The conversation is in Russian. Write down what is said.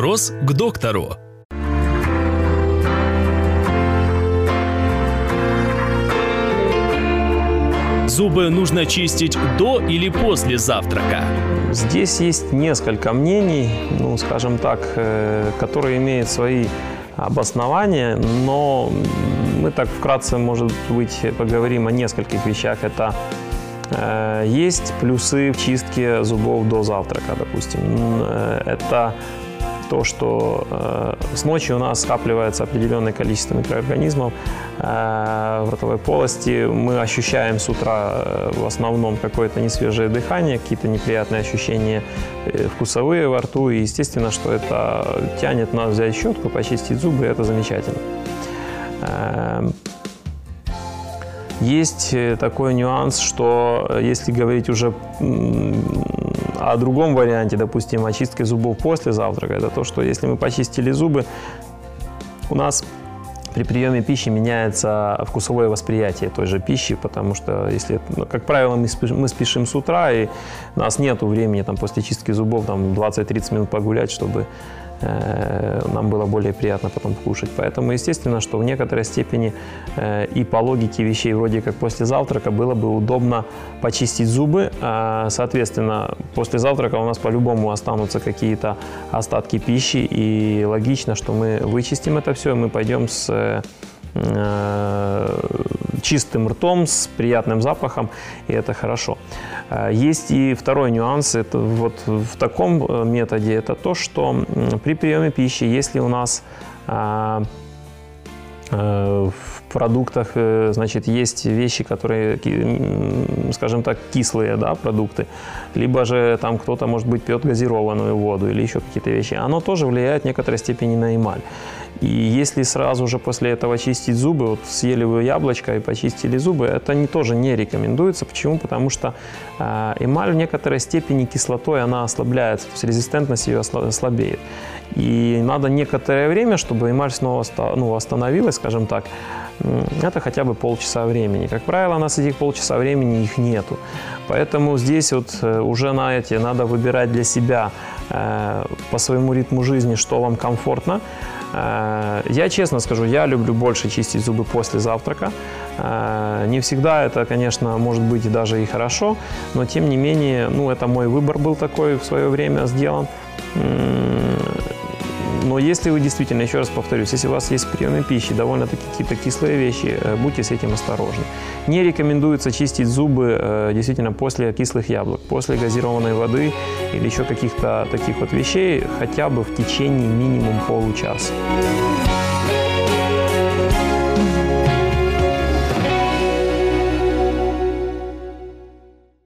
Вопрос к доктору. Зубы нужно чистить до или после завтрака? Здесь есть несколько мнений, ну, скажем так, э, которые имеют свои обоснования, но мы так вкратце, может быть, поговорим о нескольких вещах. Это э, есть плюсы в чистке зубов до завтрака, допустим. Э, это то, что э, с ночи у нас скапливается определенное количество микроорганизмов э, в ротовой полости. Мы ощущаем с утра э, в основном какое-то несвежее дыхание, какие-то неприятные ощущения э, вкусовые во рту. И естественно, что это тянет нас взять щетку, почистить зубы, и это замечательно. Э, есть такой нюанс, что э, если говорить уже о другом варианте, допустим, очистки зубов после завтрака, это то, что если мы почистили зубы, у нас при приеме пищи меняется вкусовое восприятие той же пищи, потому что, если, ну, как правило, мы спешим, мы спешим с утра, и у нас нет времени там, после чистки зубов там, 20-30 минут погулять, чтобы нам было более приятно потом кушать. Поэтому, естественно, что в некоторой степени э, и по логике вещей, вроде как после завтрака, было бы удобно почистить зубы. А, соответственно, после завтрака у нас по-любому останутся какие-то остатки пищи, и логично, что мы вычистим это все, и мы пойдем с э, чистым ртом, с приятным запахом, и это хорошо. А, есть и второй нюанс, это вот в таком э, методе, это то, что при приеме пищи, если у нас э, в продуктах, э, значит, есть вещи, которые, скажем так, кислые, да, продукты, либо же там кто-то, может быть, пьет газированную воду или еще какие-то вещи, оно тоже влияет в некоторой степени на эмаль. И если сразу же после этого чистить зубы, вот съели вы яблочко и почистили зубы, это не, тоже не рекомендуется. Почему? Потому что э, эмаль в некоторой степени кислотой она ослабляется, то есть резистентность ее ослабеет. И надо некоторое время, чтобы эмаль снова ну, восстановилась, скажем так, это хотя бы полчаса времени. Как правило, у нас этих полчаса времени их нету. Поэтому здесь вот э, уже на эти надо выбирать для себя э, по своему ритму жизни, что вам комфортно. Э, я честно скажу, я люблю больше чистить зубы после завтрака. Э, не всегда это, конечно, может быть даже и хорошо, но тем не менее, ну, это мой выбор был такой в свое время сделан. Но если вы действительно, еще раз повторюсь, если у вас есть приемы пищи, довольно-таки какие-то кислые вещи, э, будьте с этим осторожны. Не рекомендуется чистить зубы э, действительно после кислых яблок, после газированной воды или еще каких-то таких вот вещей хотя бы в течение минимум получаса.